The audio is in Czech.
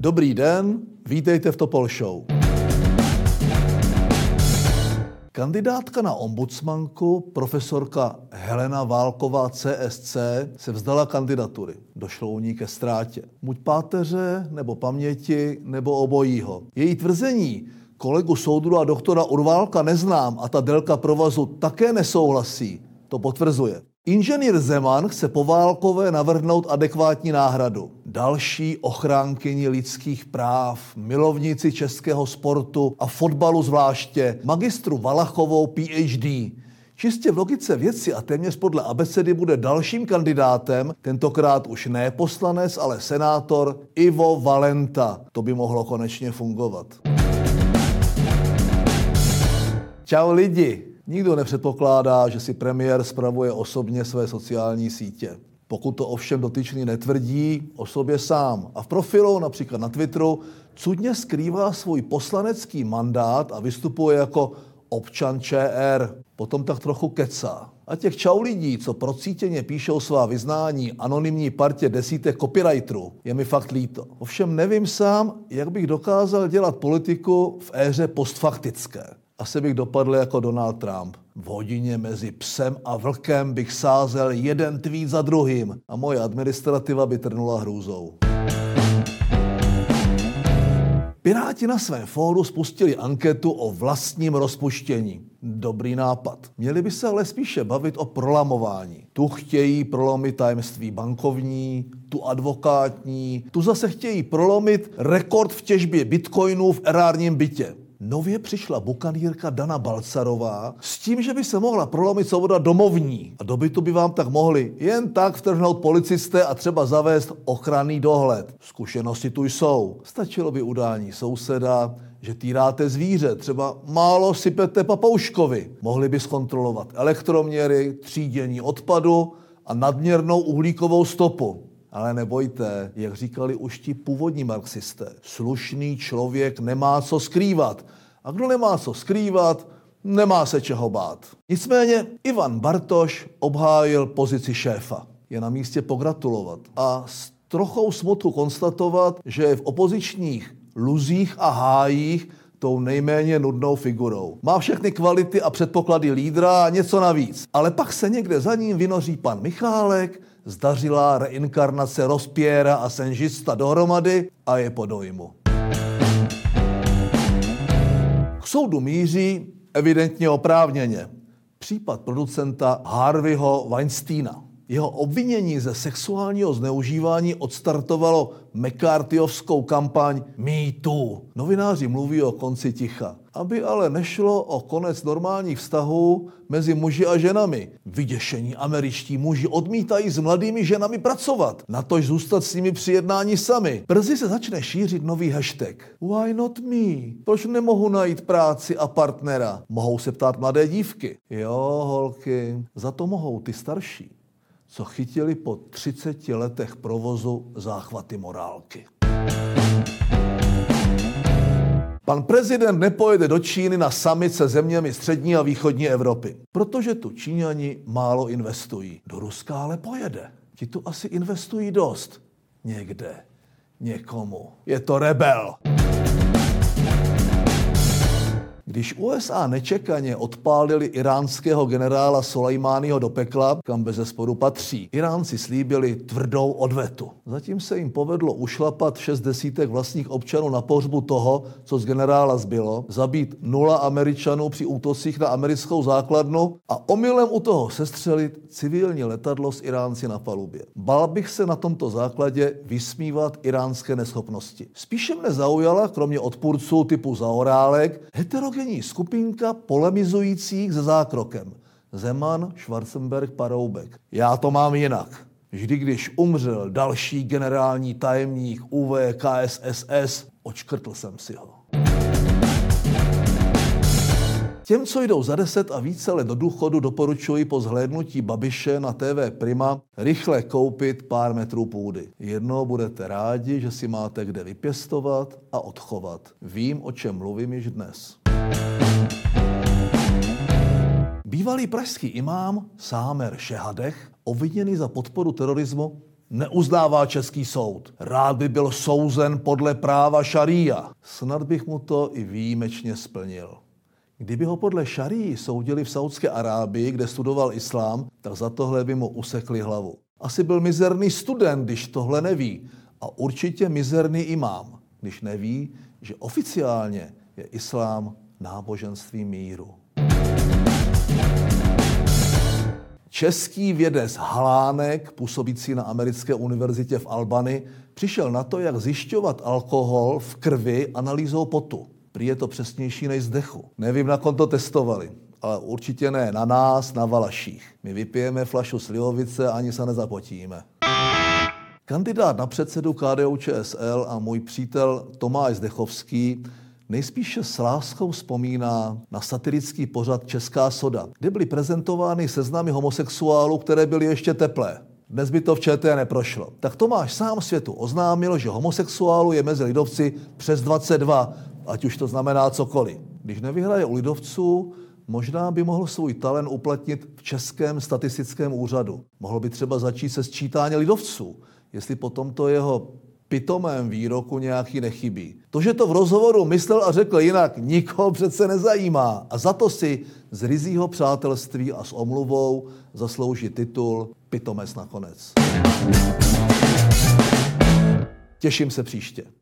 Dobrý den, vítejte v Topol Show. Kandidátka na ombudsmanku, profesorka Helena Válková CSC, se vzdala kandidatury. Došlo u ní ke ztrátě. Buď páteře, nebo paměti, nebo obojího. Její tvrzení, kolegu soudru a doktora Urválka neznám a ta délka provazu také nesouhlasí, to potvrzuje. Inženýr Zeman chce po válkové navrhnout adekvátní náhradu. Další ochránkyni lidských práv, milovníci českého sportu a fotbalu zvláště, magistru Valachovou PhD. Čistě v logice věci a téměř podle abecedy bude dalším kandidátem, tentokrát už ne poslanec, ale senátor Ivo Valenta. To by mohlo konečně fungovat. Čau lidi, Nikdo nepředpokládá, že si premiér spravuje osobně své sociální sítě. Pokud to ovšem dotyčný netvrdí o sobě sám a v profilu, například na Twitteru, cudně skrývá svůj poslanecký mandát a vystupuje jako občan ČR. Potom tak trochu kecá. A těch čau lidí, co procítěně píšou svá vyznání anonymní partě desítek copywriterů, je mi fakt líto. Ovšem nevím sám, jak bych dokázal dělat politiku v éře postfaktické asi bych dopadl jako Donald Trump. V hodině mezi psem a vlkem bych sázel jeden tweet za druhým a moje administrativa by trnula hrůzou. Piráti na svém fóru spustili anketu o vlastním rozpuštění. Dobrý nápad. Měli by se ale spíše bavit o prolamování. Tu chtějí prolomit tajemství bankovní, tu advokátní, tu zase chtějí prolomit rekord v těžbě bitcoinů v erárním bytě nově přišla bukanírka Dana Balcarová s tím, že by se mohla prolomit svoboda domovní. A do bytu by vám tak mohli jen tak vtrhnout policisté a třeba zavést ochranný dohled. Zkušenosti tu jsou. Stačilo by udání souseda, že týráte zvíře, třeba málo sypete papouškovi. Mohli by zkontrolovat elektroměry, třídění odpadu a nadměrnou uhlíkovou stopu. Ale nebojte, jak říkali už ti původní marxisté, slušný člověk nemá co skrývat. A kdo nemá co skrývat, nemá se čeho bát. Nicméně Ivan Bartoš obhájil pozici šéfa. Je na místě pogratulovat a s trochou smutku konstatovat, že je v opozičních luzích a hájích tou nejméně nudnou figurou. Má všechny kvality a předpoklady lídra a něco navíc. Ale pak se někde za ním vynoří pan Michálek, zdařilá reinkarnace Rospiera a Senžista dohromady a je po dojmu. K soudu míří evidentně oprávněně. Případ producenta Harveyho Weinsteina. Jeho obvinění ze sexuálního zneužívání odstartovalo McCarthyovskou kampaň Me Too. Novináři mluví o konci ticha. Aby ale nešlo o konec normálních vztahů mezi muži a ženami. Vyděšení američtí muži odmítají s mladými ženami pracovat, natož zůstat s nimi při jednání sami. Brzy se začne šířit nový hashtag. Why not me? Proč nemohu najít práci a partnera? Mohou se ptát mladé dívky. Jo, holky, za to mohou ty starší co chytili po 30 letech provozu záchvaty morálky. Pan prezident nepojede do Číny na summit se zeměmi střední a východní Evropy, protože tu Číňani málo investují. Do Ruska ale pojede. Ti tu asi investují dost. Někde. Někomu. Je to rebel. Když USA nečekaně odpálili iránského generála Soleimányho do pekla, kam bez zesporu patří, Iránci slíbili tvrdou odvetu. Zatím se jim povedlo ušlapat šest desítek vlastních občanů na pohřbu toho, co z generála zbylo, zabít nula Američanů při útocích na americkou základnu a omylem u toho sestřelit civilní letadlo s Iránci na palubě. Bál bych se na tomto základě vysmívat iránské neschopnosti. Spíše mne zaujala, kromě odpůrců typu Zaorálek, heterogenní homogenní skupinka polemizujících se zákrokem. Zeman, Schwarzenberg, Paroubek. Já to mám jinak. Vždy, když umřel další generální tajemník UV KSSS, očkrtl jsem si ho. Těm, co jdou za deset a více let do důchodu, doporučuji po zhlédnutí Babiše na TV Prima rychle koupit pár metrů půdy. Jedno budete rádi, že si máte kde vypěstovat a odchovat. Vím, o čem mluvím již dnes. Bývalý pražský imám Sámer Šehadech, obviněný za podporu terorismu, Neuznává český soud. Rád by byl souzen podle práva šaria. Snad bych mu to i výjimečně splnil. Kdyby ho podle šarí soudili v Saudské Arábii, kde studoval islám, tak za tohle by mu usekli hlavu. Asi byl mizerný student, když tohle neví. A určitě mizerný imám, když neví, že oficiálně je islám náboženství míru. Český vědec Halánek, působící na americké univerzitě v Albany, přišel na to, jak zjišťovat alkohol v krvi analýzou potu. Prý je to přesnější než z dechu. Nevím, na kom to testovali, ale určitě ne na nás, na Valaších. My vypijeme flašu slivovice a ani se nezapotíme. Kandidát na předsedu KDU ČSL a můj přítel Tomáš Zdechovský nejspíše s láskou vzpomíná na satirický pořad Česká soda, kde byly prezentovány seznamy homosexuálů, které byly ještě teplé. Dnes by to v ČT neprošlo. Tak Tomáš sám světu oznámil, že homosexuálů je mezi lidovci přes 22, ať už to znamená cokoliv. Když nevyhraje u lidovců, možná by mohl svůj talent uplatnit v Českém statistickém úřadu. Mohl by třeba začít se sčítání lidovců, jestli po tomto jeho pitomém výroku nějaký nechybí. To, že to v rozhovoru myslel a řekl jinak, nikoho přece nezajímá. A za to si z rizího přátelství a s omluvou zaslouží titul Pitomec nakonec. Těším se příště.